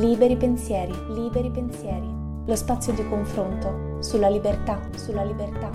Liberi pensieri, liberi pensieri. Lo spazio di confronto sulla libertà, sulla libertà.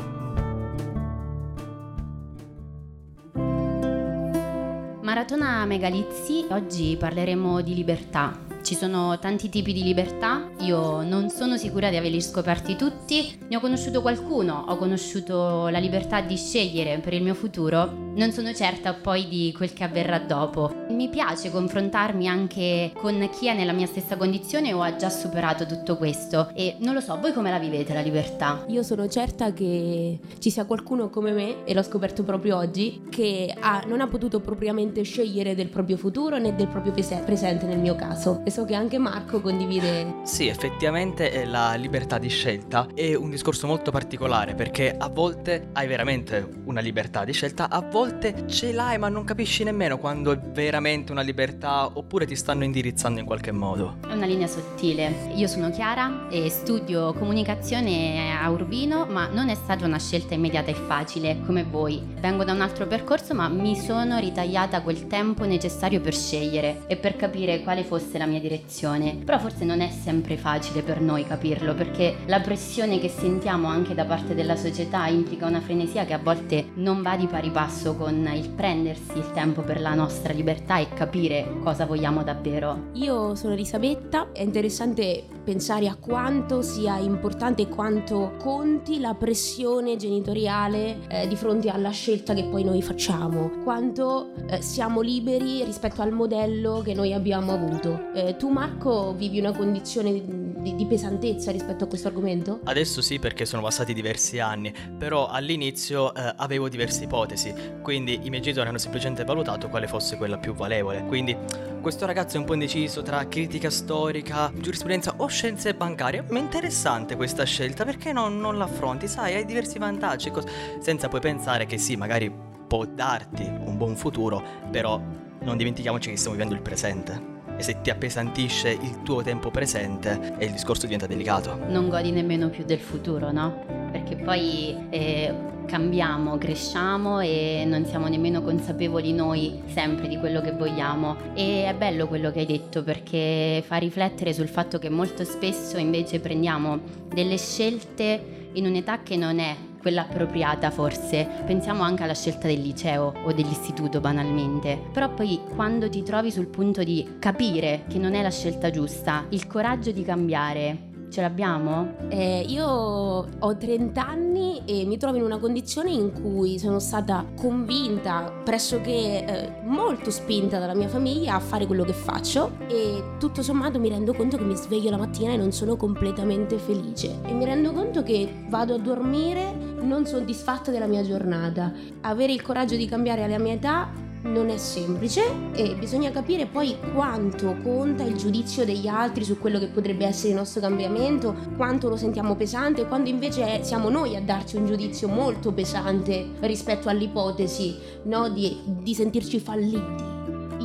Maratona Megalizzi, oggi parleremo di libertà, ci sono tanti tipi di libertà, io non sono sicura di averli scoperti tutti, ne ho conosciuto qualcuno, ho conosciuto la libertà di scegliere per il mio futuro, non sono certa poi di quel che avverrà dopo. Mi piace confrontarmi anche con chi è nella mia stessa condizione o ha già superato tutto questo. E non lo so, voi come la vivete la libertà? Io sono certa che ci sia qualcuno come me, e l'ho scoperto proprio oggi, che ha, non ha potuto propriamente scegliere del proprio futuro né del proprio presente nel mio caso so che anche Marco condivide. Sì, effettivamente la libertà di scelta è un discorso molto particolare perché a volte hai veramente una libertà di scelta, a volte ce l'hai ma non capisci nemmeno quando è veramente una libertà oppure ti stanno indirizzando in qualche modo. È una linea sottile. Io sono Chiara e studio comunicazione a Urbino, ma non è stata una scelta immediata e facile come voi. Vengo da un altro percorso, ma mi sono ritagliata quel tempo necessario per scegliere e per capire quale fosse la mia direzione, però forse non è sempre facile per noi capirlo perché la pressione che sentiamo anche da parte della società implica una frenesia che a volte non va di pari passo con il prendersi il tempo per la nostra libertà e capire cosa vogliamo davvero. Io sono Elisabetta, è interessante pensare a quanto sia importante e quanto conti la pressione genitoriale eh, di fronte alla scelta che poi noi facciamo, quanto eh, siamo liberi rispetto al modello che noi abbiamo avuto. Eh, tu Marco vivi una condizione di, di, pesantezza rispetto a questo argomento? Adesso sì perché sono passati diversi anni, però all'inizio eh, avevo diverse ipotesi, quindi i miei genitori hanno semplicemente valutato quale fosse quella più valevole. Quindi questo ragazzo è un po' indeciso tra critica storica, giurisprudenza o scienze bancarie. Ma è interessante questa scelta perché non, non l'affronti? Sai, hai diversi vantaggi, cos- senza poi pensare che sì, magari può darti un buon futuro, però non dimentichiamoci che stiamo vivendo il presente e se ti appesantisce il tuo tempo presente e il discorso diventa delicato. Non godi nemmeno più del futuro, no? Perché poi eh, cambiamo, cresciamo e non siamo nemmeno consapevoli noi sempre di quello che vogliamo. E è bello quello che hai detto perché fa riflettere sul fatto che molto spesso invece prendiamo delle scelte in un'età che non è quella appropriata forse. Pensiamo anche alla scelta del liceo o dell'istituto banalmente. Però poi quando ti trovi sul punto di capire che non è la scelta giusta, il coraggio di cambiare, Ce l'abbiamo? Eh, io ho 30 anni e mi trovo in una condizione in cui sono stata convinta, pressoché eh, molto spinta dalla mia famiglia a fare quello che faccio e tutto sommato mi rendo conto che mi sveglio la mattina e non sono completamente felice e mi rendo conto che vado a dormire non soddisfatta della mia giornata. Avere il coraggio di cambiare alla mia età non è semplice e bisogna capire poi quanto conta il giudizio degli altri su quello che potrebbe essere il nostro cambiamento, quanto lo sentiamo pesante e quando invece siamo noi a darci un giudizio molto pesante rispetto all'ipotesi no, di, di sentirci falliti.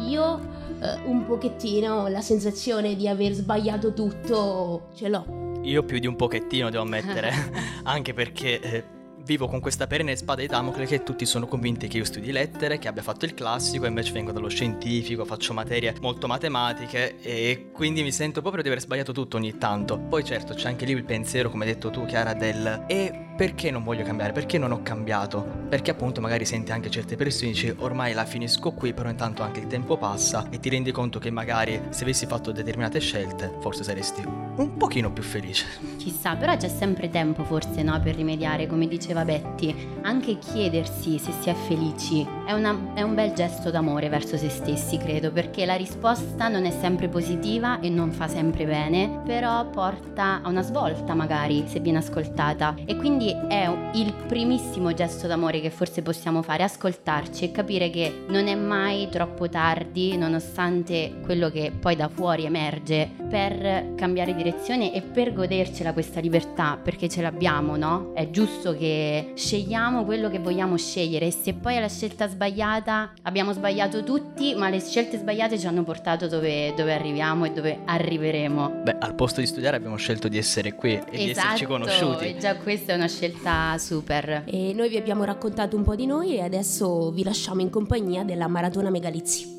Io eh, un pochettino la sensazione di aver sbagliato tutto ce l'ho. Io più di un pochettino devo ammettere, anche perché... Eh vivo con questa perenne spada di Damocle che tutti sono convinti che io studi lettere, che abbia fatto il classico, e invece vengo dallo scientifico, faccio materie molto matematiche e quindi mi sento proprio di aver sbagliato tutto ogni tanto. Poi certo c'è anche lì il pensiero, come hai detto tu Chiara, del e perché non voglio cambiare? Perché non ho cambiato? Perché appunto magari senti anche certe persone dici ormai la finisco qui, però intanto anche il tempo passa e ti rendi conto che magari se avessi fatto determinate scelte forse saresti un pochino più felice. Chissà, però c'è sempre tempo forse no per rimediare, come diceva Betty, anche chiedersi se si è felici è, una, è un bel gesto d'amore verso se stessi, credo, perché la risposta non è sempre positiva e non fa sempre bene, però porta a una svolta magari se viene ascoltata e quindi è il primissimo gesto d'amore che forse possiamo fare, ascoltarci e capire che non è mai troppo tardi, nonostante quello che poi da fuori emerge, per cambiare direzione e per godercela questa libertà, perché ce l'abbiamo, no? È giusto che scegliamo quello che vogliamo scegliere e se poi è la scelta sbagliata, abbiamo sbagliato tutti, ma le scelte sbagliate ci hanno portato dove, dove arriviamo e dove arriveremo. Beh, al posto di studiare abbiamo scelto di essere qui e esatto, di esserci conosciuti. E già questa è una scelta scelta super. E noi vi abbiamo raccontato un po' di noi e adesso vi lasciamo in compagnia della Maratona Megalizzi.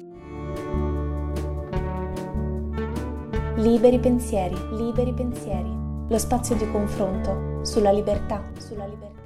Liberi pensieri, liberi pensieri. Lo spazio di confronto sulla libertà, sulla libertà.